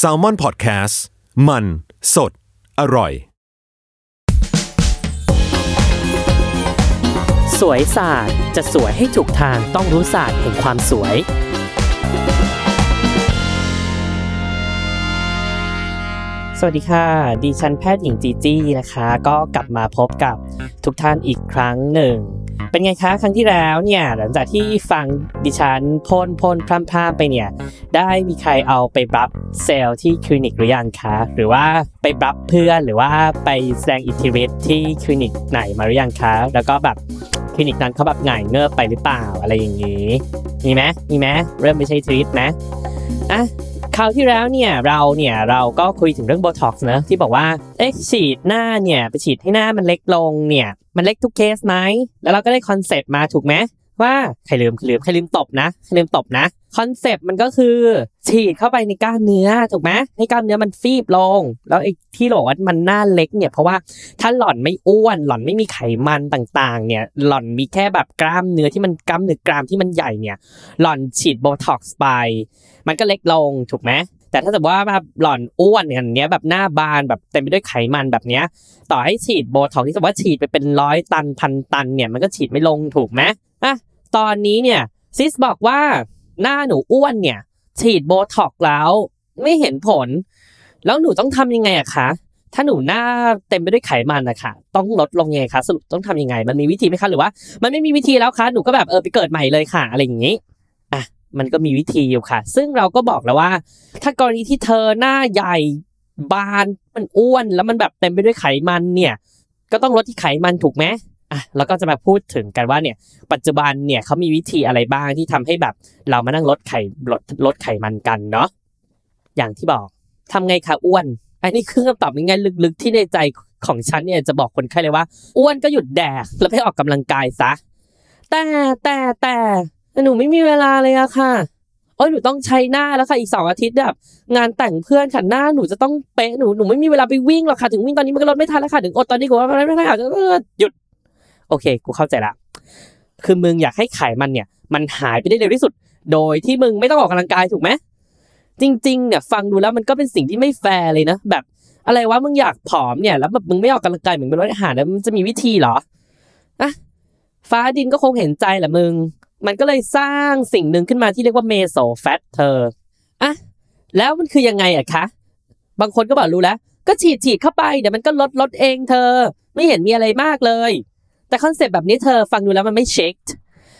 s a l ม o n PODCAST มัน สด อร่อย สวยศาสตร์จะสวยให้ถูกทางต้องรู้ศาสตร์แห่งความสวย สวัสดีค่ะ ดิฉันแพทย์หญิงจีจี้นะคะ ก็กลับมาพบกับทุกท่านอีกครั้งหนึ่ง เป็นไงคะครั้งที่แล้วเนี่ยหลังจากที่ฟังดิฉันพ่นพ่นพร่ำพร่ำไปเนี่ย ได้มีใครเอาไปบรับเซลล์ที่คลินิกหรือยังคะหรือว่าไปบรับเพื่อนหรือว่าไปแสดงอิทธิฤทธิ์ที่คลินิกไหนมาหรือยังคะแล้วก็แบบคลินิกนั้นเขาแบบหง่ายเงิบไปหรือเปล่าอะไรอย่างนี้ มีไหมมีไหมเริ่มไม่ใช่ทริปนะอะ คราวที่แล้วเนี่ยเราเนี่ยเราก็คุยถึงเรื่องโบท็อกซ์นะที่บอกว่าเอ๊ะฉีดหน้าเนี่ยไปฉีดให้หน้ามันเล็กลงเนี่ยมันเล็กทุกเคสไหมแล้วเราก็ได้ concept มาถูกไหมว่าใครลืมใครลืมใครลืมตบนะใครลืมตบนะ concept มันก็คือ ฉีดเข้าไปในกล้ามเนื้อถูกไหมให้กล้ามเนื้อมันฟีบลง แล้วไอ้ที่บอกว่ามันหน้าเล็กเนี่ยเพราะว่าถ้าหล่อนไม่อ้วนหล่อนไม่มีไขมันต่างๆ เนี่ย หล่อนมีแค่แบบกล้ามเนื้อที่มันกล้ามเนื้อกรามที่มันใหญ่เนี่ย หล่อนฉีดโบท็อกซ์ไป มันก็เล็กลงถูกไหมแต่ถ้าสมมติว่าแบบหล่อนอ้วนอย่างเนี้ยแบบหน้าบานแบบเต็มไปด้วยไขมันแบบเนี้ย ต่อให้ฉีดโบท็อกซ์ที่สมมติว่าฉีดไปเป็นร้อยตันพันตันเนี่ยมันก็ฉีดไม่ลงถูกไหมอะตอนนี้เนี่ยซิสบอกว่า หน้าหนูอ้วนเนี่ย ฉีดโบท็อกซ์แล้ว ไม่เห็นผล แล้วหนูต้องทำยังไงอะคะถ้าหนูหน้าเต็มไปด้วยไขมันนะคะต้องลดลงยังไงคะสรุปต้องทำยังไง มันมีวิธีไหมคะหรือว่า มันไม่มีวิธีแล้วคะหนูก็แบบเออไปเกิดใหม่เลยค่ะ อะไรอย่างนี้อะมันก็มีวิธีอยู่ค่ะ ซึ่งเราก็บอกแล้วว่า ถ้ากรณีที่เธอหน้าใหญ่บานมันอ้วนแล้วมันแบบเต็มไปด้วยไขมันเนี่ย ก็ต้องลดที่ไขมันถูกไหม อะเราก็จะมาพูดถึงกันว่าเนี่ยปัจจุบันเนี่ยเขามีวิธีอะไรบ้างที่ทำให้แบบ เรามานั่งลดไข่ลดลดไขมันกันเนาะอย่างที่บอกทำไงคะอ้วนอันนี้คือคำตอบง่ายๆลึกๆ ที่ในใจของฉันเนี่ยจะบอกคนไข้เลยว่า อ้วนก็หยุดแดกแล้วไปออกกำลังกายซะแต่แต่แต่หนูไม่มีเวลาเลยอะค่ะโอ้ยหนูต้องใช้หน้าแล้วค่ะอีกสองอาทิตย์แบบงานแต่งเพื่อนค่ะหน้าหนูจะต้องเป๊ะหนูหนูไม่มีเวลาไปวิ่งหรอกค่ะถึงวิ่งตอนนี้มันก็ลดไม่ทันแล้วค่ะถึงอดตอนนี้กูว่าไม่ได้ค่ะหยุด โอเค กูเข้าใจละ คือมึงอยากให้ไขมันเนี่ย มันหายไปได้เร็วที่สุด โดยที่มึงไม่ต้องออกกำลังกายถูกไหมจริงๆเนี่ยฟังดูแล้วมันก็เป็นสิ่งที่ไม่แฟร์เลยนะแบบอะไรวะมึงอยากผอมเนี่ย แล้วแบบมึงไม่ออกกำลังกายเหมึงไปลดอาหารแล้วมันจะมีวิธีเหรออะฟ้าดินก็คงเห็นใจแหละมึง มันก็เลยสร้างสิ่งหนึ่งขึ้นมาที่เรียกว่าเมโซแฟตเธออะแล้วมันคือยังไงอะคะ บางคนก็บอกรู้แล้ว ก็ฉีดฉีดเข้าไปเดี๋ยวมันก็ลดลดเองเธอ ไม่เห็นมีอะไรมากเลย แต่ concept แบบนี้เธอฟังดูแล้วมันไม่เช็ค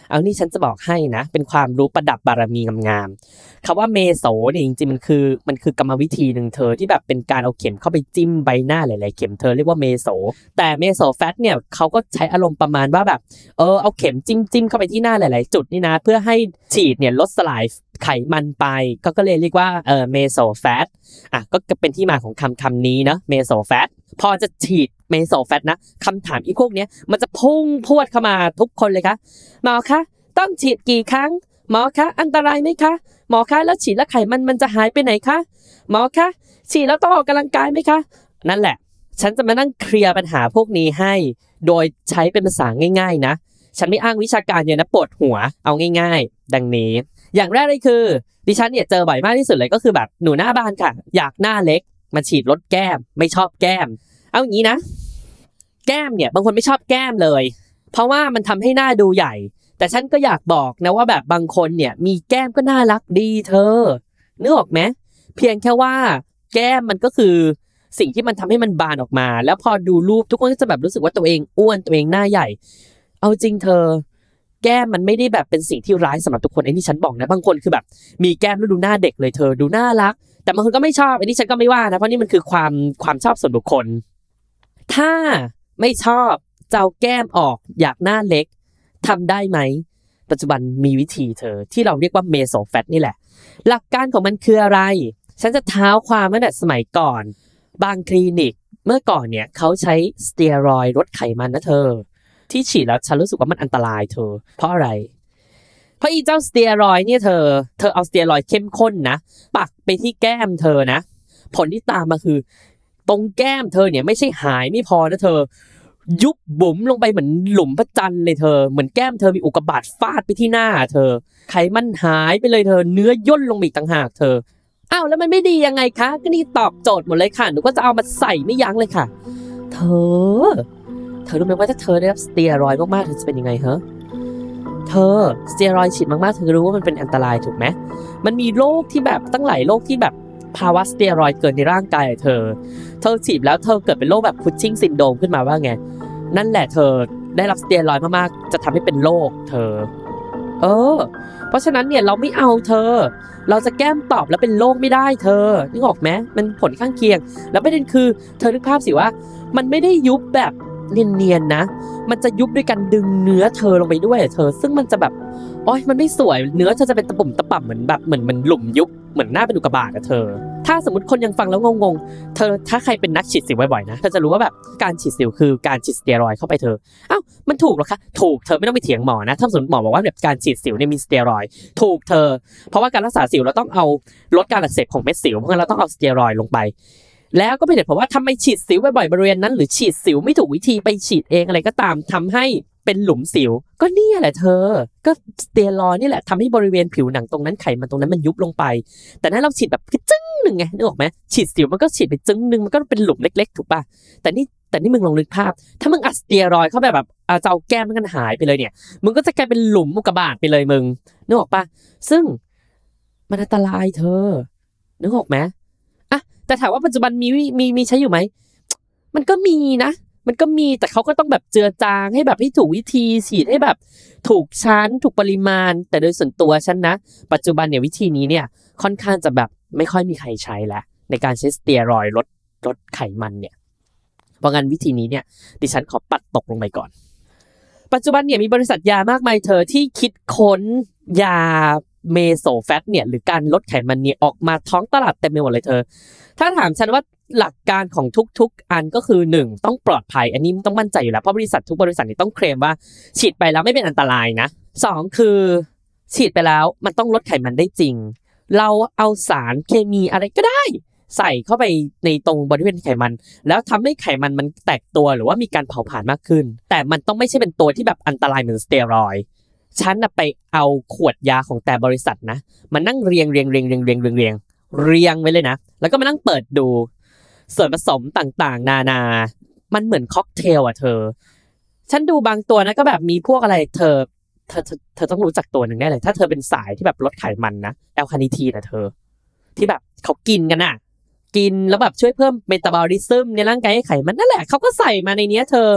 เอานี่ฉันจะบอกให้นะ เป็นความรู้ประดับบารมีงามๆคำว่าเมโสเนี่ยจริงๆมันคือมันคือกรรมวิธีหนึ่งเธอที่แบบเป็นการเอาเข็มเข้าไปจิ้มใบหน้าหลายๆเข็มเธอเรียกว่าเมโสแต่เมโสแฟตเนี่ยเขาก็ใช้อารมณ์ประมาณว่าแบบเออเอาเข็มจิ้มจิ้มเข้าไปที่หน้าหลาย ๆ จุดนี่นะ เพื่อให้ฉีดเนี่ยลดสลายไขมันไปก็ก็เลยเรียกว่าเออเมโซแฟตอะก็เป็นที่มาของคำคำนี้เนาะเมโซแฟตพอจะฉีด เมโซแฟตนะคำถามอีพวกเนี้ยมันจะพุ่งพวดเข้ามาทุกคนเลยคะหมอคะต้องฉีดกี่ครั้ง หมอคะอันตรายไหมคะ หมอคะแล้วฉีดแล้วไขมันมันจะหายไปไหนคะหมอคะฉีดแล้วต้องออกกำลังกายไหมคะ นั่นแหละ ฉันจะมานั่งเคลียร์ปัญหาพวกนี้ให้ โดยใช้เป็นภาษาง่าย ๆ นะ ฉันไม่อ้างวิชาการเนี่ยนะปวดหัวเอาง่าย ๆ ดังนี้ อย่างแรกเลยคือ ดิฉันเนี่ยเจอบ่อยมากที่สุดเลยก็คือแบบหนูหน้าบานค่ะ อยากหน้าเล็กมาฉีดลดแก้ม ไม่ชอบแก้ม เอาอย่างนี้นะ แก้มเนี่ยบางคนไม่ชอบแก้มเลย เพราะว่ามันทำให้หน้าดูใหญ่ แต่ฉันก็อยากบอกนะว่าแบบบางคนเนี่ยมีแก้มก็น่ารักดีเธอนึกออกไหมเพียงแค่ว่าแก้มมันก็คือสิ่งที่มันทำให้มันบานออกมา แล้วพอดูรูปทุกคนก็จะแบบรู้สึกว่าตัวเองอ้วนตัวเองหน้าใหญ่ เอาจริงเธอ แก้มมันไม่ได้แบบเป็นสิ่งที่ร้ายสำหรับทุกคนไอ้นี่ฉันบอกนะบางคนคือแบบ มีแก้มแล้วดูหน้าเด็กเลยเธอดูน่ารัก แต่บางคนก็ไม่ชอบไอ้นี่ฉันก็ไม่ว่านะเพราะนี่มันคือความความชอบส่วนบุคคล ถ้า ไม่ชอบเจะเอาแก้มออกอยากหน้าเล็กทำได้ไหม ปัจจุบันมีวิธีเธอ ที่เราเรียกว่าเมโซแฟตนี่แหละ หลักการของมันคืออะไร ฉันจะเท้าความตั้งแต่สมัยก่อน บางคลินิกเมื่อก่อนเนี่ยเขาใช้สเตียรอยด์ลดไขมันนะเธอ ที่ฉีดแล้วฉันรู้สึกว่ามันอันตรายเธอ เพราะอะไร เพราะอีเจ้าสเตียรอยด์เนี่ยเธอ เธอเอาสเตียรอยด์เข้มข้นนะ ปักไปที่แก้มเธอนะ ผลที่ตามมาคือ ตรงแก้มเธอเนี่ยไม่ใช่หายไม่พอนะเธอ ยุบบุ๋มลงไปเหมือนหลุมพระจันทร์เลยเธอ เหมือนแก้มเธอมีอุกกาบาตฟาดไปที่หน้า เธอ ไขมันหายไปเลยเธอ เนื้อย่นลงอีกต่างหากเธออ้าวแล้วมันไม่ดียังไงคะ ก็นี่ตอบโจทย์หมดเลยค่ะ หนูก็จะเอามาใส่ไม่ยั้งเลยค่ะ เธอ เธอรู้ไหมว่าถ้าเธอได้รับสเตียรอยมากๆเธอจะเป็นยังไงเหรอเธอสเตียรอยฉีดมากๆเธอรู้ว่ามันเป็นอันตรายถูกไหมมันมีโรคที่แบบตั้งหลายโรคที่แบบ ภาวะสเตียรอยเกินในร่างกายเธอ เธอฉีดแล้วเธอเกิดเป็นโรคแบบพุชชิ่งซินโดมขึ้นมาว่าไง นั่นแหละเธอได้รับสเตียรอยมากๆ จะทำให้เป็นโรคเธอ เออ เพราะฉะนั้นเนี่ยเราไม่เอาเธอ เราจะแก้มตอบแล้วเป็นโรคไม่ได้เธอ นึกออกไหมมันผลข้างเคียง แล้วประเด็นคือ เธอนึกภาพสิว่า มันไม่ได้ยุบแบบ เนียนๆนะ มันจะยุบด้วยการดึงเนื้อเธอลงไปด้วยเธอ ซึ่งมันจะแบบโอ้ยมันไม่สวย เนื้อเธอจะเป็นตะปุ่มตะป่ำเหมือนแบบเหมือนมันหลุมยุบเหมือนหน้าเป็นอุกกาบาตอะเธอ ถ้าสมมติคนยังฟังแล้วงงๆ เธอถ้าใครเป็นนักฉีดสิวบ่อยๆนะ เธอจะรู้ว่าแบบการฉีดสิวคือการฉีดสเตียรอยด์เข้าไปเธอ เอ้า มันถูกหรอคะ ถูก เธอไม่ต้องไปเถียงหมอนะ ถ้าสมมติหมอบอกว่าแบบการฉีดสิวเนี่ยมีสเตียรอยด์ถูกเธอ เพราะว่าการรักษาสิวเราต้องเอาลดการอักเสบของเม็ดสิว เพราะงั้นเราต้องเอาสเตียรอยด์ลงไป แล้วก็เป็นเหตุผลว่าทำไมฉีดสิวบ่อยๆบริเวณนั้น หรือฉีดสิวไม่ถูกวิธีไปฉีดเองอะไรก็ตามทำให้เป็นหลุมสิว ก็เนี่ยแหละเธอ ก็สเตียรอยด์นี่แหละทำให้บริเวณผิวหนังตรงนั้นไขมันตรงนั้นมันยุบลงไป แต่นั้นเราฉีดแบบจึ้งหนึ่งไงนึกออกไหมฉีดสิวมันก็ฉีดไปจึ้งหนึ่งมันก็เป็นหลุมเล็กๆ ถูกป่ะแต่นี่แต่นี่มึงลองนึกภาพ ถ้ามึงอัดสเตียรอยด์เข้าไปแบบเอาจะเอาแก้มมันกันหายไปเลยเนี่ย มึงก็จะกลายเป็นหลุมอุกกาบาตไปเลยมึงนึกออกป่ะซึ่งมันอันตรายเธอนึกออกไหม แต่ถามว่าปัจจุบันมีวิมีมีใช้อยู่ไหม มันก็มีนะ มันก็มีแต่เขาก็ต้องแบบเจือจางให้แบบให้ถูกวิธีฉีดให้แบบ ถูกชั้นถูกปริมาณ แต่โดยส่วนตัวฉันนะ ปัจจุบันเนี่ยวิธีนี้เนี่ยค่อนข้างจะแบบไม่ค่อยมีใครใช้แล้วในการใช้สเตียรอยลดลดไขมันเนี่ยเพราะงั้นวิธีนี้เนี่ย ดิฉันขอปัดตกลงไปก่อน ปัจจุบันเนี่ยมีบริษัทยามากมายเธอที่คิดค้นยา เมโซแฟตเนี่ยหรือการลดไขมันเนี่ยออกมาท้องตลาดเต็มไปหมดเลยเธอ ถ้าถามฉันว่าหลักการของทุกๆ อันก็คือ 1 ต้องปลอดภัย อันนี้ต้องมั่นใจอยู่แล้วเพราะบริษัททุกบริษัทนี่ต้องเคลมว่า ฉีดไปแล้วไม่เป็นอันตรายนะสองคือ ฉีดไปแล้วมันต้องลดไขมันได้จริง เราเอาสารเคมีอะไรก็ได้ ใส่เข้าไปในตรงบริเวณไขมัน แล้วทำให้ไขมันมันแตกตัวหรือว่ามีการเผาผลาญมากขึ้น แต่มันต้องไม่ใช่เป็นตัวที่แบบอันตรายเหมือนสเตียรอย ฉันน่ะไปเอาขวดยาของแต่บริษัทนะมานั่งเรียงเรียงเรียงเรียงเรียงเรียงเรียงเรียงไว้เลยนะ แล้วก็มานั่งเปิดดู ส่วนผสมต่างๆ นานา มันเหมือนค็อกเทลอะเธอ ฉันดูบางตัวนะก็แบบมีพวกอะไรเธอเธอเธอเธอต้องรู้จักตัวหนึ่งแน่เลย ถ้าเธอเป็นสายที่แบบลดไขมันนะ L-carnitine นะเธอ ที่แบบเขากินกันน่ะ กินแล้วแบบช่วยเพิ่มเมตาบอลิซึมในร่างกายให้ไขมันนั่นแหละเขาก็ใส่มาในเนี้ยเธอ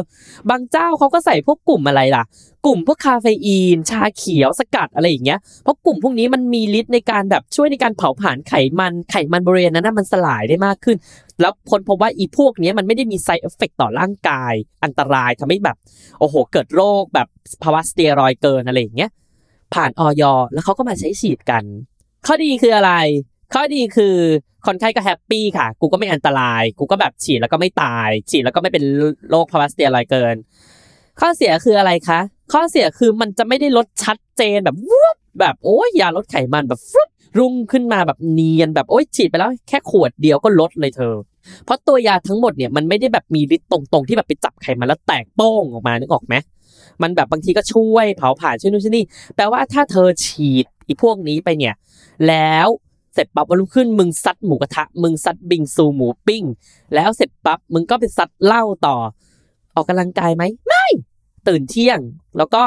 บางเจ้าเขาก็ใส่พวกกลุ่มอะไรล่ะ กลุ่มพวกคาเฟอีน ชาเขียวสกัดอะไรอย่างเงี้ยเพราะกลุ่มพวกนี้มันมีฤทธิ์ในการแบบช่วยในการเผาผลาญไขมันไขมันบริเวณนั้นนะมันสลายได้มากขึ้น แล้วคนพบว่าอีพวกนี้มันไม่ได้มี side effect ต่อร่างกาย อันตรายทำให้แบบโอ้โห เกิดโรคแบบภาวะสเตียรอยด์เกินอะไรอย่างเงี้ยผ่านอย. แล้วเขาก็มาใช้ฉีดกัน ข้อดีคืออะไร ข้อดีคือคนไข้ก็ happy ค่ะ กูก็ไม่อันตราย กูก็แบบฉีดแล้วก็ไม่ตาย ฉีดแล้วก็ไม่เป็นโรคภาวะสเตียรอยด์เกิน ข้อเสียคืออะไรคะ ข้อเสียคือมันจะไม่ได้ลดชัดเจนแบบวุบแบบโอ้ยยาลดไขมันแบบฟรุดรุ่งขึ้นมาแบบเนียนแบบโอ้ยฉีดไปแล้วแค่ขวดเดียวก็ลดเลยเธอ เพราะตัวยาทั้งหมดเนี่ยมันไม่ได้แบบมีฤทธิ์ตรงๆที่แบบไปจับไขมันแล้วแตกโป้งออกมานึกออกไหมมันแบบบางทีก็ช่วยเผาผลาญช่วยนู่นช่วยนี่แปลว่าถ้าเธอฉีดอีพวกนี้ไปเนี่ย แล้ว เสร็จปั๊บวันรุ่งขึ้นมึงซัดหมูกระทะ มึงซัดบิงซูหมูปิ้ง แล้วเสร็จปั๊บมึงก็ไปซัดเหล้าต่อ ออกกำลังกายไหมไม่ ตื่นเที่ยง แล้วก็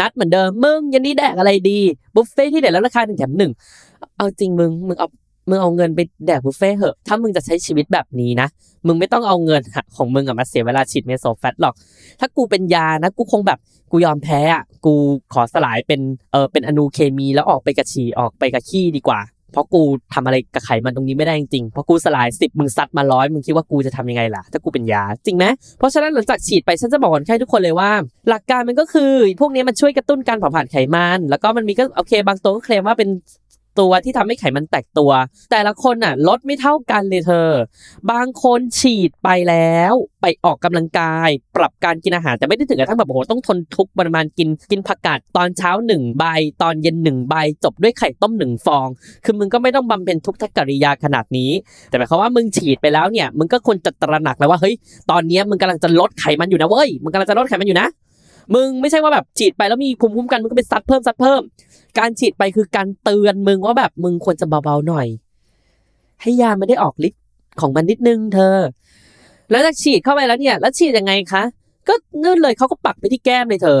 นัดเหมือนเดิมมึงวันนี้แดกอะไรดีบุฟเฟ่ต์ที่เด็ดแล้วราคาหนึ่งแถมหนึ่งเอาจริงมึงมึงเอามึงเอาเงินไปแดกบุฟเฟ่ต์เหอะ ถ้ามึงจะใช้ชีวิตแบบนี้นะ มึงไม่ต้องเอาเงินของมึงอะมาเสียเวลาฉีดเมโซแฟตหรอก ถ้ากูเป็นยานะ กูคงแบบกูยอมแพ้อะกูขอสลายเป็นเออเป็นอนุเคมีแล้วออกไปกับฉี่ออกไปกับขี้ดีกว่า เพราะกูทำอะไรกับไขมันตรงนี้ไม่ได้จริงๆเพราะกูสลายสิบมึงซัดมาร้อยมึงคิดว่ากูจะทำยังไงล่ะ ถ้ากูเป็นยาจริงไหมเพราะฉะนั้นหลังจากฉีดไปฉันจะบอกคนไข้ทุกคนเลยว่า หลักการมันก็คือ พวกนี้มันช่วยกระตุ้นการเผาผลาญไขมัน แล้วก็มันมีก็โอเคบางตัวก็เคลมว่าเป็น ตัวที่ทำให้ไขมันแตกตัว แต่ละคนน่ะลดไม่เท่ากันเลยเธอ บางคนฉีดไปแล้ว ไปออกกำลังกาย ปรับการกินอาหารแต่ไม่ได้ถึงกับทั้งแบบโอ้โหต้องทนทุกข์ประมาณกินกินผักกาดตอนเช้าหนึ่งใบ ตอนเย็นหนึ่งใบ จบด้วยไข่ต้มหนึ่งฟอง คือมึงก็ไม่ต้องบำเพ็ญทุกขกิริยาขนาดนี้ แต่หมายความว่ามึงฉีดไปแล้วเนี่ยมึงก็ควรจะตระหนักแล้วว่าเฮ้ยตอนนี้มึงกำลังจะลดไขมันอยู่นะเว้ยมึงกำลังจะลดไขมันอยู่นะ มึงไม่ใช่ว่าแบบฉีดไปแล้วมีภูมิคุ้มกันมึงก็ไปซัดเพิ่มซัดเพิ่ม การฉีดไปคือการเตือนมึงว่าแบบมึงควรจะเบาๆหน่อย ให้ยาไมันได้ออกฤทธิ์ของมันนิดนึงเธอ แล้วจะฉีดเข้าไปแล้วเนี่ย แล้วฉีดยังไงคะ ก็นู่นเลยเขาก็ปักไปที่แก้มเลยเธอ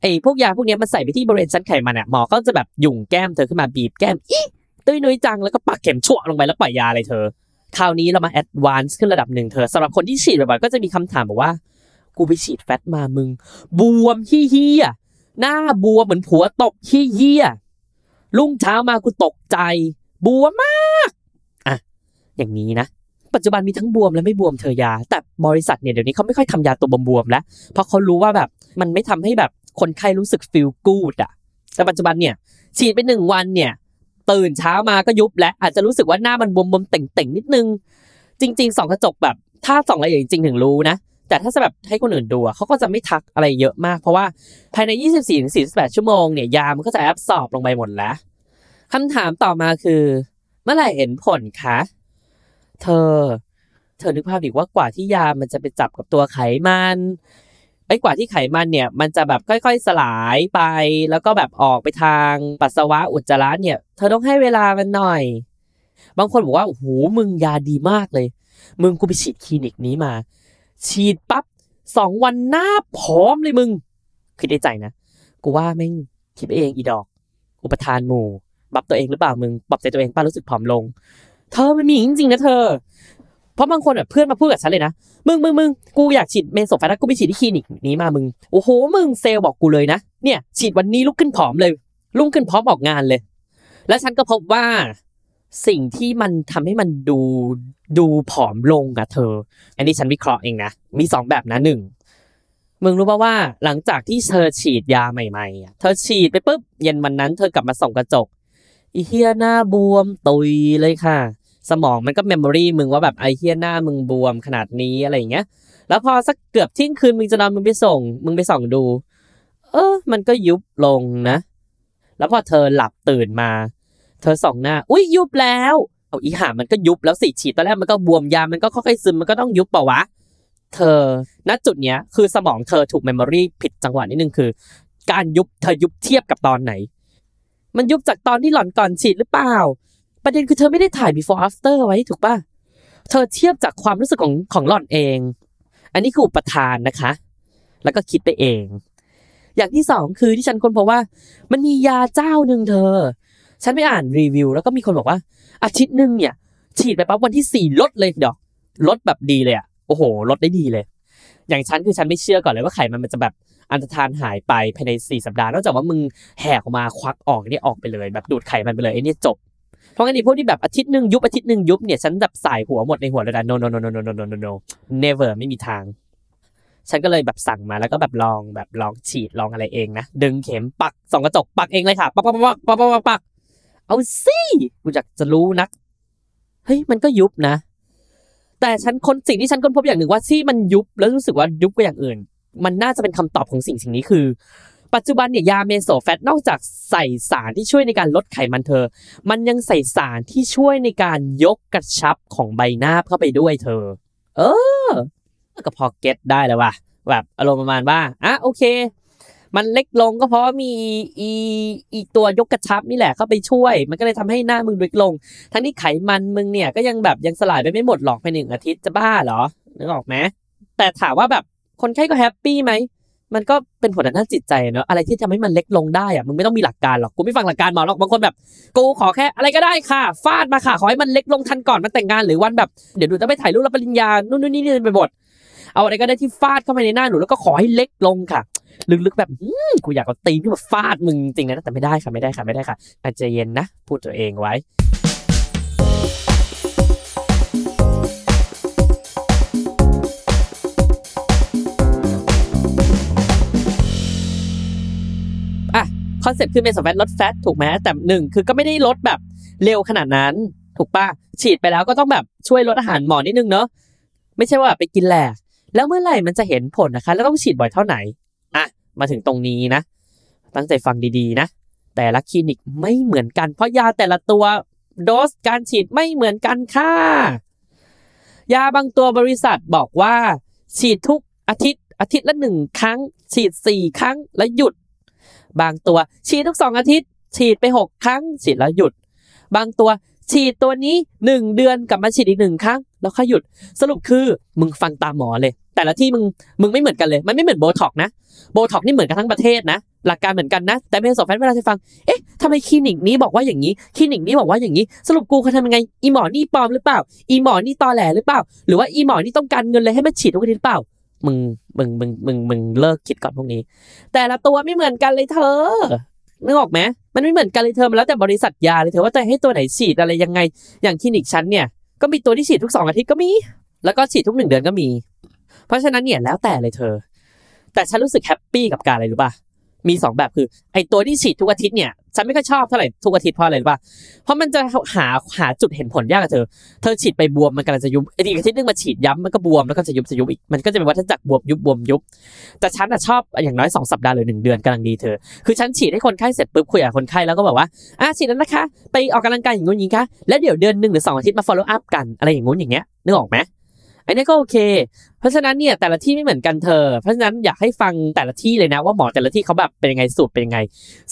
ไอ้พวกยาพวกนี้มันใส่ไปที่บริเวณชั้นไขมันอะหมอก็จะแบบยุ่งแก้มเธอขึ้นมาบีบแก้มอีตุ้ยนุ้ยจังแล้วก็ปักเข็มชั่วลงไปแล้วปล่อยยาเลยเธอคราวนี้เรามา advance ขึ้นระดับหนึ่งเธอสำหรับคนที่ฉีดบ่อยๆก็จะมีคำถามบอกว่า กูไปฉีด fat มามึง บวมขี้เหี้ยหน้าบวมเหมือนผัวตกขี้เหี้ยรุ่งเช้ามากูตกใจ บวมมากอะอย่างนี้นะ ปัจจุบันมีทั้งบวมและไม่บวมเธอยา แต่บริษัทเนี่ยเดี๋ยวนี้เขาไม่ค่อยทำยาตัวบวมๆแล้วเพราะเขารู้ว่าแบบมันไม่ทำให้แบบคนไข้รู้สึก feel good อะแต่ปัจจุบันเนี่ยฉีดไปหนึ่งวันเนี่ยตื่นเช้ามาก็ยุบและอาจจะรู้สึกว่าหน้ามันบวมๆเต่งๆนิดนึง จริงๆส่องกระจกแบบ ถ้าส่องละเอียดจริงๆถึงรู้นะ แต่ถ้าจะแบบให้คนอื่นดูอะเขาก็จะไม่ทักอะไรเยอะมาก เพราะว่าภายใน 24-48 ชั่วโมงเนี่ยยามันก็จะแอบสอบลงไปหมดแล้วคำถามต่อมาคือ เมื่อไหร่เห็นผลคะเธอ เธอนึกภาพดิว่ากว่าที่ยามันจะไปจับกับตัวไขมันไอ้กว่าที่ไขมันเนี่ย มันจะแบบค่อย ๆสลายไป แล้วก็แบบออกไปทางปัสสาวะอุจจาระเนี่ย เธอต้องให้เวลามันหน่อย บางคนบอกว่าโอ้โหมึงยาดีมากเลย มึงกูไปฉีดคลินิกนี้มา ฉีดปั๊บสองวันหน้าผอมเลยมึง คิดในใจนะ กูว่าแม่งคิดไปเองอีดอก อุปทานหมู่ บับตัวเองหรือเปล่ามึงปรับใจตัวเองป้ารู้สึกผอมลง เธอมันมีจริงๆนะเธอ เพราะบางคนแบบเพื่อนมาพูดกับฉันเลยนะ มึงมึงมึงกูอยากฉีดเมนโซแฟตกูไปฉีดที่คลินิกนี้มามึง โอ้โห มึงเซลบอกกูเลยนะ เนี่ย ฉีดวันนี้ลุกขึ้นผอมเลย ลุกขึ้นพร้อมออกงานเลย แล้วฉันก็พบว่า สิ่งที่มันทำให้มันดูดูผอมลงอะเธอ อันนี้ฉันวิเคราะห์เองนะ มีสองแบบนะหนึ่งมึงรู้ป่าว่าหลังจากที่เธอฉีดยาใหม่ๆอะเธอฉีดไปปุ๊บเย็นวันนั้นเธอกลับมาส่องกระจกอีเหี้ยหน้าบวมตุยเลยค่ะ สมองมันก็ memory มึงว่าแบบไอ้เหี้ยหน้ามึงบวมขนาดนี้อะไรอย่างเงี้ย แล้วพอสักเกือบเที่ยงคืนมึงจะนอนมึงไปส่ง มึงไปส่องดู เออ มันก็ยุบลงนะ แล้วพอเธอหลับตื่นมา เธอส่องหน้า อุ้ยยุบแล้ว เอาอีห่ามันก็ยุบแล้วสิฉีดตอนแรกมันก็บวมยามันก็ค่อยๆซึมมันก็ต้องยุบเปล่าวะ เธอ ณจุดเนี้ยคือสมองเธอถูก memory ผิดจังหวะนิดนึงคือ การยุบเธอยุบเทียบกับตอนไหน มันยุบจากตอนที่หล่อนก่อนฉีดหรือเปล่า ประเด็นคือเธอไม่ได้ถ่าย before after ไว้ถูกปะเธอเทียบจากความรู้สึกของของหล่อนเอง อันนี้คืออุปทานนะคะ แล้วก็คิดไปเอง อย่างที่สองคือที่ฉันค้นพบว่า มันมียาเจ้าหนึ่งเธอ ฉันไปอ่านรีวิว แล้วก็มีคนบอกว่า อาทิตย์หนึ่งเนี่ย ฉีดไปปั๊บวันที่สี่ลดเลยดอกลดแบบดีเลยอะโอ้โหลดได้ดีเลย อย่างฉันคือฉันไม่เชื่อก่อนเลยว่าไขมันมันจะแบบอันตรธานหายไปภายในสี่สัปดาห์นอกจากว่ามึงแหกออกมาควักออกนี่ออกไปเลยแบบดูดไขมันไปเลยไอ้นี่จบเพราะงั้นไอ้พวกที่แบบอาทิตย์หนึ่งยุบอาทิตย์หนึ่งยุบเนี่ยฉันแบบสายหัวหมดในหัวเลยนะ no no no no no no no no no never ไม่มีทาง ฉันก็เลยแบบสั่งมาแล้วก็แบบลองแบบลองฉีดลองอะไรเองนะ ดึงเข็มปักส่องกระจกปักเองเลยค่ะปักปักปักปักปักปัก เอาสิกูอยากจะรู้นัก เฮ้ยมันก็ยุบนะ แต่ฉันคนสิ่งที่ฉันค้นพบอย่างหนึ่งว่าที่มันยุบแล้วรู้สึกว่ายุบกว่าอย่างอื่น มันน่าจะเป็นคำตอบของสิ่งสิ่งนี้คือ ปัจจุบันเนี่ยยาเมโซแฟตนอกจากใส่สารที่ช่วยในการลดไขมันเธอ มันยังใส่สารที่ช่วยในการยกกระชับของใบหน้าเข้าไปด้วยเธอ เออก็พอเก็ตได้แล้วว่ะแบบอารมณ์ประมาณว่าอะโอเค มันเล็กลงก็เพราะว่ามีอีอีตัวยกกระชับนี่แหละเข้าไปช่วย มันก็เลยทำให้หน้ามึงเล็กลง ทั้งที่ไขมันมึงเนี่ยก็ยังแบบยังสลายไปไม่หมดหรอกภายหนึ่งอาทิตย์จะบ้าเหรอนึกออกไหมแต่ถามว่าแบบคนไข้ก็แฮปปี้ไหมมันก็เป็นผลด้านจิตใจเนอะอะไรที่ทำให้มันเล็กลงได้อะมึงไม่ต้องมีหลักการหรอกกูไม่ฟังหลักการหมอหรอกบางคนแบบกูขอแค่อะไรก็ได้ค่ะ ฟาดมาค่ะขอให้มันเล็กลงทันก่อนมันแต่งงานหรือวันแบบเดี๋ยวหนูจะไปถ่ายรูปรับปริญญานู่นนู่นนี่นี่ไปหมดเอาอะไรก็ได้ที่ฟาดเข้าไปในหน้าหนูแล้วก็ขอให้เล็กลงค่ะ ลึกๆแบบกูอยากเอาตีนขึ้นมาฟาดมึงจริงนะแต่ไม่ได้ค่ะไม่ได้ค่ะไม่ได้ค่ะอาจจะเย็นนะ พูดตัวเองไว้อะ concept คือเมโซแฟตลด fat ถูกไหมแต่หนึ่งคือก็ไม่ได้ลดแบบเร็วขนาดนั้น ถูกปะฉีดไปแล้วก็ต้องแบบช่วยลดอาหารหมอนิดนึงเนอะไม่ใช่ว่าไปกินแหลกแล้วเมื่อไหร่มันจะเห็นผลนะคะ แล้วต้องฉีดบ่อยเท่าไหร่ มาถึงตรงนี้นะ ตั้งใจฟังดีๆนะ แต่ละคลินิกไม่เหมือนกัน เพราะยาแต่ละตัวโดสการฉีดไม่เหมือนกันค่ะ ยาบางตัวบริษัทบอกว่า ฉีดทุกอาทิตย์อาทิตย์ละหนึ่งครั้ง ฉีดสี่ครั้งแล้วหยุด บางตัวฉีดทุกสองอาทิตย์ ฉีดไปหกครั้ง ฉีดแล้วหยุด บางตัว ฉีดตัวนี้หนึ่งเดือนกลับมาฉีดอีกหนึ่งครั้งแล้วค่อยหยุดสรุปคือมึงฟังตามหมอเลย แต่ละที่มึงมึงไม่เหมือนกันเลย มันไม่เหมือนโบท็อกซ์นะโบท็อกซ์นี่เหมือนกันทั้งประเทศนะ หลักการเหมือนกันนะ แต่เมโซแฟตเวลาจะฟังเอ๊ะทำไมคลินิกนี้บอกว่าอย่างนี้คลินิกนี้บอกว่าอย่างนี้ สรุปกูเขาทำยังไงอีหมอนี่ปลอมหรือเปล่า อีหมอนี่ตอแหลหรือเปล่า หรือว่าอีหมอนี่ต้องการเงินเลยให้มันฉีดทุกอาทิตย์หรือเปล่ามึงมึงมึงมึงมึงเลิกคิดก่อนพวกนี้ แต่ละตัวไม่เหมือนกันเลยเธอ นึกออกไหมมันไม่เหมือนกันเลยเธอมันแล้วแต่บริษัทยาเลยเธอว่าจะให้ตัวไหนฉีดอะไรยังไง อย่างคลินิกฉันเนี่ยก็มีตัวที่ฉีดทุกสองอาทิตย์ก็มี แล้วก็ฉีดทุกหนึ่งเดือนก็มี เพราะฉะนั้นเนี่ยแล้วแต่เลยเธอ แต่ฉันรู้สึกแฮปปี้กับการอะไรรู้ป่ะมีสองแบบคือไอตัวที่ฉีดทุกอาทิตย์เนี่ย ฉันไม่ค่อยชอบเท่าไหร่ทุกอาทิตย์เพราะอะไรรู้ป่ะเพราะมันจะหาหาจุดเห็นผลยากกับเธอ เธอฉีดไปบวมมันกำลังจะยุบอีกอาทิตย์นึงมาฉีดย้ำมันก็บวมแล้วก็จะยุบจะยุบอีกมันก็จะเป็นวัฏจักรบวมยุบบวมยุบ แต่ฉันอะชอบอย่างน้อยสองสัปดาห์หรือหนึ่งเดือนกำลังดีเธอ คือฉันฉีดให้คนไข้เสร็จปุ๊บคุยกับคนไข้แล้วก็บอกว่าอะฉีดแล้วนะคะ ไปออกกำลังกายอย่างงู้นอย่างนี้คะแล้วเดี๋ยวเดือนหนึ่งหรือสองอาทิตย์มา follow up กันอะไรอย่างงู้นอย่างเงี้ยนึกออกไหม อันนี้ก็โอเค เพราะฉะนั้นเนี่ยแต่ละที่ไม่เหมือนกันเธอ เพราะฉะนั้นอยากให้ฟังแต่ละที่เลยนะว่าหมอแต่ละที่เขาแบบเป็นยังไงสูตรเป็นยังไง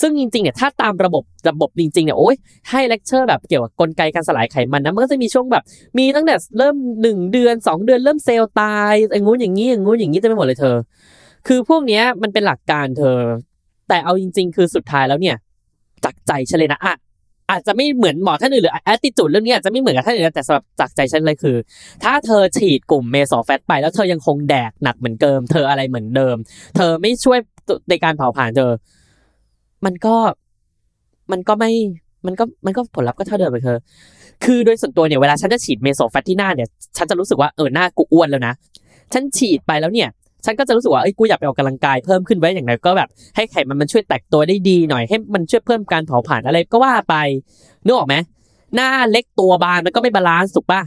ซึ่งจริงๆเนี่ยถ้าตามระบบระบบจริงๆเนี่ยโอ้ยให้เลคเชอร์แบบเกี่ยวกับกลไกการสลายไขมันนะมันก็จะมีช่วงแบบ มีตั้งแต่เริ่มหนึ่งเดือนสองเดือนเริ่มเซลล์ตายอย่างงู้นอย่างนี้อย่างงู้นอย่างนี้เต็มไปหมดเลยเธอ คือพวกเนี้ยมันเป็นหลักการเธอ แต่เอาจริง ๆ คือสุดท้ายแล้วเนี่ยจากใจฉันเลยนะอะ อาจจะไม่เหมือนหมอท่านอื่นหรือแอตติจูดเรื่องนี้อาจจะไม่เหมือนกับท่านอื่นแต่สำหรับจากใจฉันเลยคือ ถ้าเธอฉีดกลุ่ม mesofat ไปแล้วเธอยังคงแดกหนักเหมือนเดิม เธออะไรเหมือนเดิม เธอไม่ช่วยในการเผาผลาญเธอ มันก็มันก็ไม่มันก็มันก็ผลลัพธ์ก็เท่าเดิมไปเธอ คือโดยส่วนตัวเนี่ยเวลาฉันจะฉีด mesofat ที่หน้าเนี่ย ฉันจะรู้สึกว่าเออหน้ากูอ้วนแล้วนะ ฉันฉีดไปแล้วเนี่ย ฉันก็จะรู้สึกว่าเอ้ยกูอยากไปออกกำลังกายเพิ่มขึ้นไว้อย่างไรก็แบบให้ไขมันมันช่วยแตกตัวได้ดีหน่อยให้มันช่วยเพิ่มการเผาผลาญอะไรก็ว่าไปนึกออกไหมหน้าเล็กตัวบางมันก็ไม่ balance ถูกปะ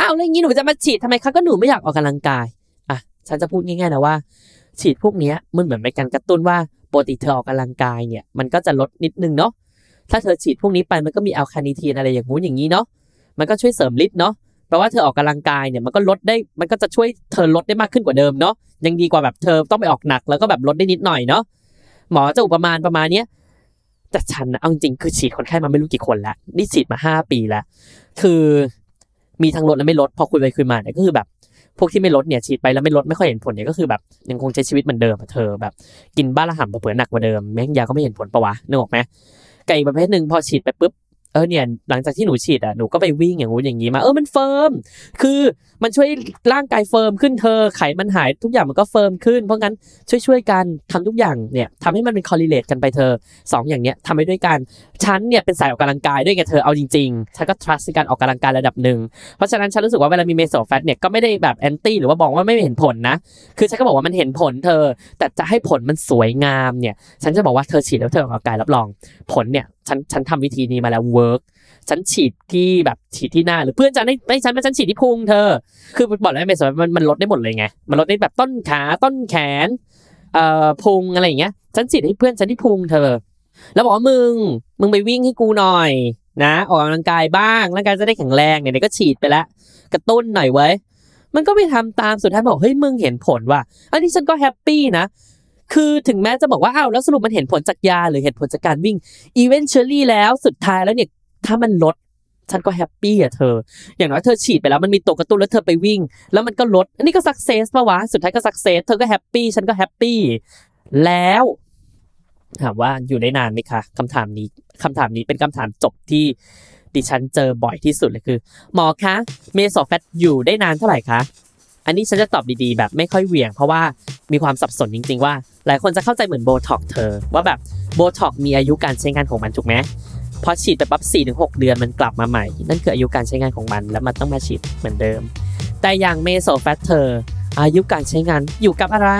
อ้าวแล้วอย่างนี้หนูจะมาฉีดทำไมคะก็หนูไม่อยากออกกำลังกายอะฉันจะพูดง่ายๆนะว่า ฉีดพวกนี้มันเหมือนเป็นการกระตุ้นว่าปกติเธอออกกำลังกายเนี่ยมันก็จะลดนิดนึงเนาะถ้าเธอฉีดพวกนี้ไปมันก็มีอัลคาเนิทีนอะไรอย่างงู้นอย่างนี้เนาะมันก็ช่วยเสริมฤทธิ์เนาะ ลว่าเธอออกกำลังกายเนี่ยมันก็ลดได้มันก็จะช่วยเธอลดได้มากขึ้นกว่าเดิมเนาะยังดีกว่าแบบเธอต้องไปออกหนักแล้วก็แบบลดได้นิดหน่อยเนาะหมอจะอุปมาณประมาณเนี้ยแต่ฉันนะเอาจริงคือฉีดคนไข้มาไม่รู้กี่คนแล้วนี่ฉีดมาห้าปีแล้วคือมีทั้งลดและไม่ลดพอคุยไปคุยมาเนี่ยก็คือแบบ พวกที่ไม่ลดเนี่ยฉีดไปแล้วไม่ลดไม่ค่อยเห็นผลเนี่ยก็คือแบบยังคงใช้ชีวิตเหมือนเดิมเธอแบบ กินบ้าระห่ำเผลอหนักกว่าเดิมแม่งยาก็ไม่เห็นผลปะวะนึกออกไหมกับประเภทหนึ่งพอฉีดไปปุ๊บ เออเนี่ยหลังจากที่หนูฉีดอะหนูก็ไปวิ่งอย่างงู้นอย่างนี้มาเออมัน firm คือ มันช่วยร่างกาย firm ขึ้นเธอ ไขมันหายทุกอย่างมันก็ firm ขึ้น เพราะงั้นช่วยช่วยๆกันทำทุกอย่างเนี่ยทำให้มันเป็นคอล l เลตกันไปเธอสองอย่างเนี้ยทำไปด้วยกัน ฉันเนี่ยเป็นสายออกกำลังกายด้วยไงเธอเอาจริงๆ ฉันก็ trust ในการออกกำลังกายระดับหนึ่ง เพราะฉะนั้นฉันรู้สึกว่าเวลามี mesofat เนี่ยก็ไม่ได้แบบแอนตี้หรือว่าบอกว่าไม่เห็นผลนะ คือฉันก็บอกว่ามันเห็นผลเธอ แต่จะให้ผลมันสวยงามเนี่ย ฉันจะบอกว่าเธอฉีดแล้วเธอออกกำลังกายรับรอง ผลเนี่ยฉันฉันทำวิธีนี้มาแล้ว work ฉันฉีดที่แบบฉีดที่หน้าหรือเพื่อนฉันให้ให้ฉันมาฉันฉีดที่พุงเธอ คือบอกแล้ว mesofat มันมันลดได้หมดเลยไง มันลดได้แบบต้นขาต้นแขนเอ่อพุงอะไรอย่างเงี้ย ฉันฉีดให้เพื่อนฉันที่พุงเธอ แล้วบอกว่ามึงมึงไปวิ่งให้กูหน่อยนะ ออกกำลังกายบ้างร่างกายจะได้แข็งแรงเนี่ยก็ฉีดไปแล้วกระตุ้นหน่อยเว้ยมันก็ไม่ทำตามสุดท้ายบอกเฮ้ยมึงเห็นผลว่ะอันนี้ฉันก็ happy นะคือถึงแม้จะบอกว่าอ้าวแล้วสรุปมันเห็นผลจากยาหรือเห็นผลจากการวิ่ง eventually แล้วสุดท้ายแล้วเนี่ย ถ้ามันลดฉันก็ happy อะเธอ อย่างน้อยเธอฉีดไปแล้วมันมีตัวกระตุ้นแล้วเธอไปวิ่ง แล้วมันก็ลด อันนี้ก็ success ปะวะ สุดท้ายก็ success เธอก็ happy ฉันก็ happy แล้ว ถามว่าอยู่ได้นานไหมคะคำถามนี้คำถามนี้เป็นคำถามจบที่ดิฉันเจอบ่อยที่สุดเลยคือ หมอคะ mesofat อยู่ได้นานเท่าไหร่คะ อันนี้ฉันจะตอบดีๆ แบบไม่ค่อยเหวี่ยง เพราะว่ามีความสับสนจริง ๆ ว่า หลายคนจะเข้าใจเหมือนโบท็อกเธอ ว่าแบบโบท็อกมีอายุการใช้งานของมันถูกไหม พอฉีดไปปั๊บ4-6ถึงเดือนมันกลับมาใหม่ นั่นคืออายุการใช้งานของมัน แล้วมันต้องมาฉีดเหมือนเดิม แต่อย่าง mesofat เธออายุการใช้งานอยู่กับอะไร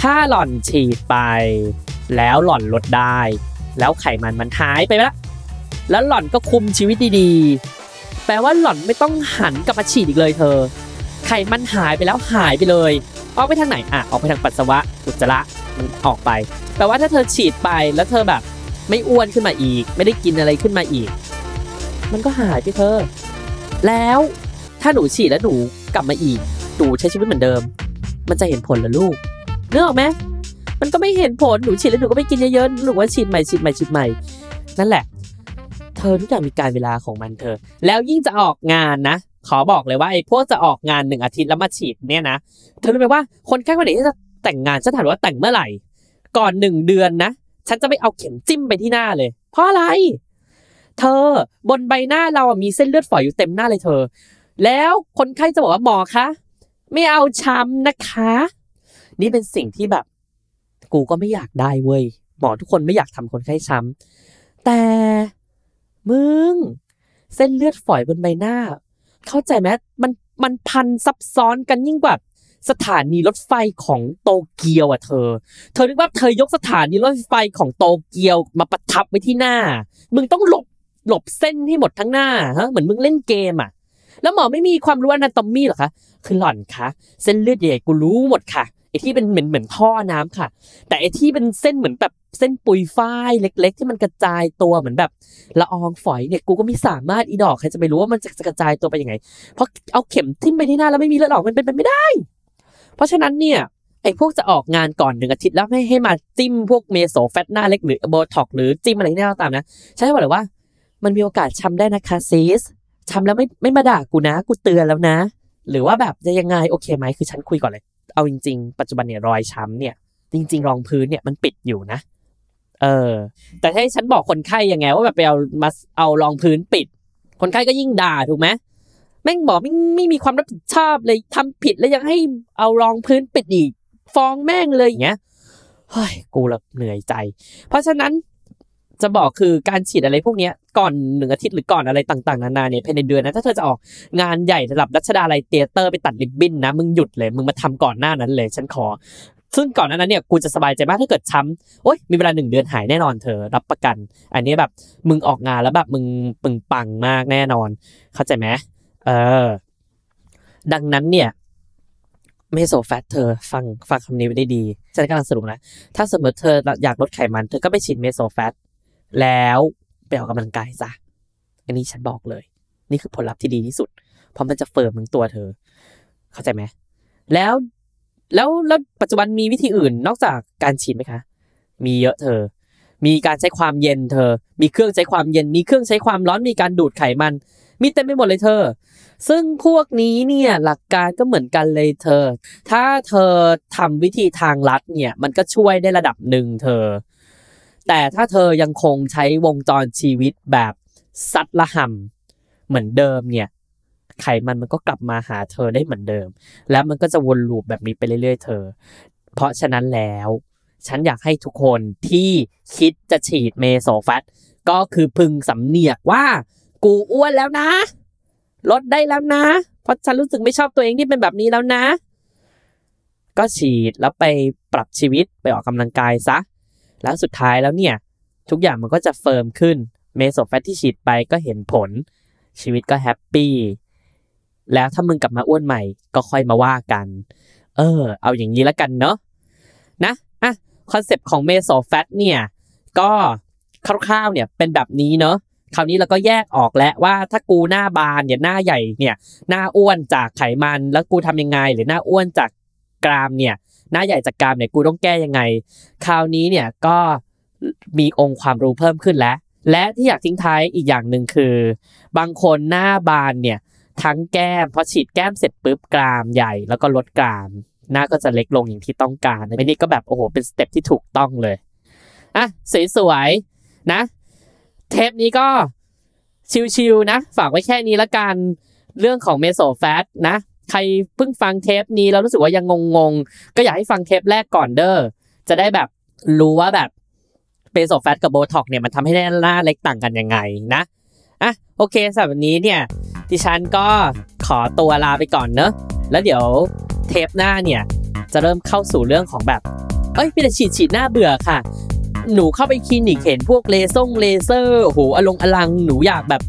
ถ้าหล่อนฉีดไป แล้วหล่อนลดได้ แล้วไขมันมันหายไปแล้วแล้วหล่อนก็คุมชีวิตดีๆ แปลว่าหล่อนไม่ต้องหันกลับมาฉีดอีกเลยเธอ ไขมันหายไปแล้วหายไปเลย ออกไปทางไหนอะออกไปทางปัสสาวะอุจจาระมันออกไป แปลว่าถ้าเธอฉีดไปแล้วเธอแบบ ไม่อ้วนขึ้นมาอีก ไม่ได้กินอะไรขึ้นมาอีก มันก็หายไปเธอ แล้วถ้าหนูฉีดแล้วหนูกลับมาอีก หนูใช้ชีวิตเหมือนเดิม มันจะเห็นผลหรอลูกนึกออกไหมมันก็ไม่เห็นผลหนูฉีดแล้วหนูก็ไม่กินเยอะๆหนูว่าฉีดใหม่ฉีดใหม่ฉีดใหม่ นั่นแหละ เธอทุกอย่างมีการเวลาของมันเธอ แล้วยิ่งจะออกงานนะ ขอบอกเลยว่าไอ้พวกจะออกงานหนึ่งอาทิตย์แล้วมาฉีดเนี่ยนะ เธอรู้ไหมว่าคนไข้คนไหนที่จะแต่งงานฉันถามว่าแต่งเมื่อไหร่ ก่อนหนึ่งเดือนนะ ฉันจะไม่เอาเข็มจิ้มไปที่หน้าเลย เพราะอะไร เธอบนใบหน้าเราอะมีเส้นเลือดฝอยอยู่เต็มหน้าเลยเธอ แล้วคนไข้จะบอกว่าหมอคะไม่เอาช้ำนะคะ นี่เป็นสิ่งที่แบบ กูก็ไม่อยากได้เว้ยหมอทุกคนไม่อยากทำคนไข้ช้ำแต่มึง เส้นเลือดฝอยบนใบหน้า เข้าใจไหมมันมันพันซับซ้อนกันยิ่งกว่า สถานีรถไฟของโตเกียวอะเธอ เธอนึกว่าเธอยกสถานีรถไฟของโตเกียวมาประทับไว้ที่หน้า มึงต้องหลบหลบเส้นให้หมดทั้งหน้าฮะเหมือนมึงเล่นเกมอะ แล้วหมอไม่มีความรู้อนาโตมีหรอคะคือหล่อนคะเส้นเลือดใหญ่กูรู้หมดค่ะไอที่เป็นเหมือนเหมือนท่อน้ำค่ะ แต่ไอที่เป็นเส้นเหมือนแบบเส้นปุยฝ้ายเล็ก ๆ ที่มันกระจายตัวเหมือนแบบละอองฝอยเนี่ยกูก็ไม่สามารถอีดอกใครจะไปรู้ว่ามันจะจะกระจายตัวไปยังไง เพราะเอาเข็มทิ่มไปที่หน้าแล้วไม่มีเลือดออกมันเป็นไปไม่ได้ เพราะฉะนั้นเนี่ยไอ้พวกจะออกงานก่อนหนึ่งอาทิตย์แล้วให้ให้มาจิ้มพวกเมโซแฟตหน้าเล็กหรือโบท็อกหรือจิ้มอะไรที่หน้าตามนะใช่บอกเลยว่า มันมีโอกาสช้ำได้นะคะซีสช้ำแล้วไม่ไม่มาด่ากูนะ กูเตือนแล้วนะ หรือว่าแบบจะยังไงโอเคไหมคือฉันคุยก่อนเลย เอาจริง ๆ ปัจจุบันเนี่ยรอยช้ำเนี่ย จริง ๆ รองพื้นเนี่ยมันปิดอยู่นะ เออ แต่ถ้าให้ฉันบอกคนไข้ยังไงว่าแบบไปเอามาเอารองพื้นปิด คนไข้ก็ยิ่งด่าถูกไหม แม่งบอกไม่ไม่มีความรับผิดชอบเลยทำผิดแล้วยังให้เอารองพื้นปิดอีก ฟ้องแม่งเลยอย่างเงี้ยเฮ้ยกูละเหนื่อยใจ เพราะฉะนั้นจะบอกคือการฉีดอะไรพวกเนี้ยก่อนหนึ่งอาทิตย์หรือก่อนอะไรต่างๆนานาเนี่ยภายในเดือนนะถ้าเธอจะออกงานใหญ่ระดับรัชดาลัยเตียเตอร์ไปตัดริบบิ้นนะมึงหยุดเลยมึงมาทำก่อนหน้านั้นเลยฉันขอ ซึ่งก่อนหน้านั้นเนี่ยกูจะสบายใจมากถ้าเกิดช้ำโอ๊ยมีเวลาหนึ่งเดือนหายแน่นอนเธอรับประกัน อันนี้แบบมึงออกงานแล้วแบบมึงปึงปังมากแน่นอน เข้าใจไหม เออ ดังนั้นเนี่ย mesofat เธอฟังฟังคำนี้ไว้ได้ดีฉันกำลังสรุปนะ ถ้าสมมติเธออยากลดไขมัน เธอก็ไปฉีด mesofat แล้วไปออกกำลังกายซะ อันนี้ฉันบอกเลย นี่คือผลลัพธ์ที่ดีที่สุด เพราะมันจะ firm ทั้งตัวเธอ เข้าใจไหม แล้วแล้วแล้วปัจจุบันมีวิธีอื่นนอกจากการฉีดไหมคะ มีเยอะเธอ มีการใช้ความเย็นเธอ มีเครื่องใช้ความเย็น มีเครื่องใช้ความร้อน มีการดูดไขมัน มีเต็มไปหมดเลยเธอ ซึ่งพวกนี้เนี่ยหลักการก็เหมือนกันเลยเธอ ถ้าเธอทำวิธีทางลัดเนี่ยมันก็ช่วยได้ระดับหนึ่งเธอ แต่ถ้าเธอยังคงใช้วงจรชีวิตแบบซัดละหำเหมือนเดิมเนี่ยไขมันมันก็กลับมาหาเธอได้เหมือนเดิม แล้วมันก็จะวนลูปแบบนี้ไปเรื่อย ๆ เธอ เพราะฉะนั้นแล้ว ฉันอยากให้ทุกคนที่คิดจะฉีด mesofat ก็คือพึงสำเหนียกว่า กูอ้วนแล้วนะ ลดได้แล้วนะ เพราะฉันรู้สึกไม่ชอบตัวเองที่เป็นแบบนี้แล้วนะ ก็ฉีดแล้วไปปรับชีวิตไปออกกำลังกายซะ แล้วสุดท้ายแล้วเนี่ย ทุกอย่างมันก็จะ firm ขึ้น mesofat ที่ฉีดไปก็เห็นผล ชีวิตก็ happy แล้วถ้ามึงกลับมาอ้วนใหม่ก็ค่อยมาว่ากัน เออ เอาอย่างนี้แล้วกันเนาะนะอะ concept ของ mesofat เนี่ย ก็คร่าวๆเนี่ยเป็นแบบนี้เนาะ คราวนี้เราก็แยกออกแล้วว่าถ้ากูหน้าบานเนี่ยหน้าใหญ่เนี่ยหน้าอ้วนจากไขมัน แล้วกูทำยังไง หรือหน้าอ้วนจากกรามเนี่ยหน้าใหญ่จากกรามเนี่ยกูต้องแก้ยังไง คราวนี้เนี่ยก็มีองค์ความรู้เพิ่มขึ้นแล้ว และที่อยากทิ้งท้ายอีกอย่างหนึ่งคือ บางคนหน้าบานเนี่ยทั้งแก้มพอฉีดแก้มเสร็จปุ๊บกรามใหญ่แล้วก็ลดกราม หน้าก็จะเล็กลงอย่างที่ต้องการอันนี้ก็แบบโอ้โหเป็น step ที่ถูกต้องเลยอะสวยๆนะ เทปนี้ก็ชิวๆนะ ฝากไว้แค่นี้ละกันเรื่องของ mesofat นะ ใครเพิ่งฟังเทปนี้แล้วรู้สึกว่ายังงงๆ ก็อยากให้ฟังเทปแรกก่อนเด้อจะได้แบบรู้ว่าแบบmesofat กับโบท็อกเนี่ยมันทำให้หน้าเล็กต่างกันยังไงนะอะโอเคสำหรับวันนี้เนี่ยดิฉันก็ขอตัวลาไปก่อนเนอะแล้วเดี๋ยวเทปหน้าเนี่ยจะเริ่มเข้าสู่เรื่องของแบบ เอ้ยพี่แต่ฉีดฉีดหน้าเบื่อค่ะ หนูเข้าไปคลินิกเห็นพวกเลเซอร์เลเซอร์โอ้โหอลงอลังหนูอยากแบบ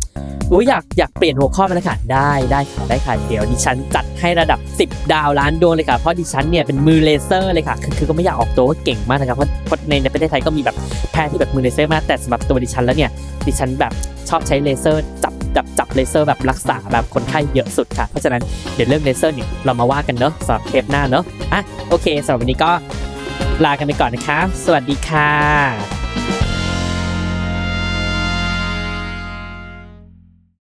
โอ้ยอยากอยากเปลี่ยนหัวข้อมาแล้วค่ะได้ได้ค่ะได้ค่ะเดี๋ยวดิฉันจัดให้ระดับ 10 ดาวล้านดวงเลยค่ะเพราะดิฉันเนี่ยเป็นมือเลเซอร์เลยค่ะคือคือก็ไม่อยากออกตัวว่าเก่งมากนะครับเพราะเพราะในในประเทศไทยก็มีแบบแพทย์ที่แบบมือเลเซอร์มากแต่สำหรับตัวดิฉันแล้วเนี่ยดิฉันแบบชอบใช้เลเซอร์จับจับจับเลเซอร์แบบรักษาแบบคนไข้เยอะสุดค่ะเพราะฉะนั้นเดี๋ยวเรื่องเลเซอร์เนี่ยเรามาว่ากันเนอะสำหรับเทปหน้าเนอะอะโอเคสำหรับวันนี้ก็ ลากันไปก่อนนะคะ สวัสดีค่ะ